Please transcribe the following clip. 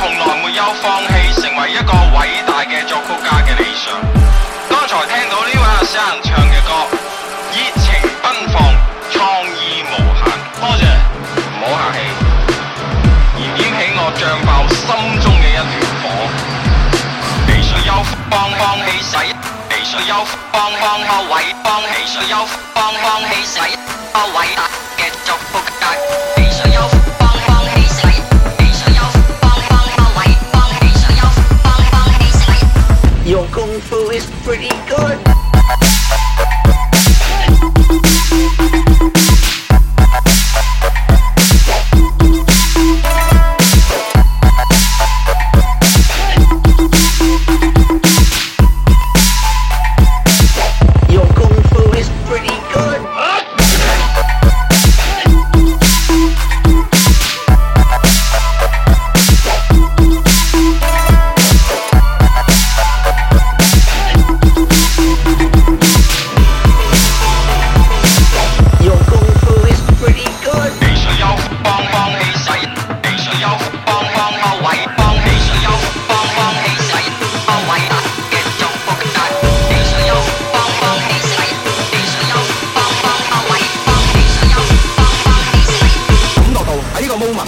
从来没有放弃成为一个伟大嘅作曲家嘅理想。刚才听到呢位阿诗人唱嘅歌，热情奔放，创意无限。多谢，唔好客气。燃点起我胀爆心中嘅一团火。肥水又帮帮洗，肥水又帮帮后位，肥水又帮帮洗伟大。懵嘛？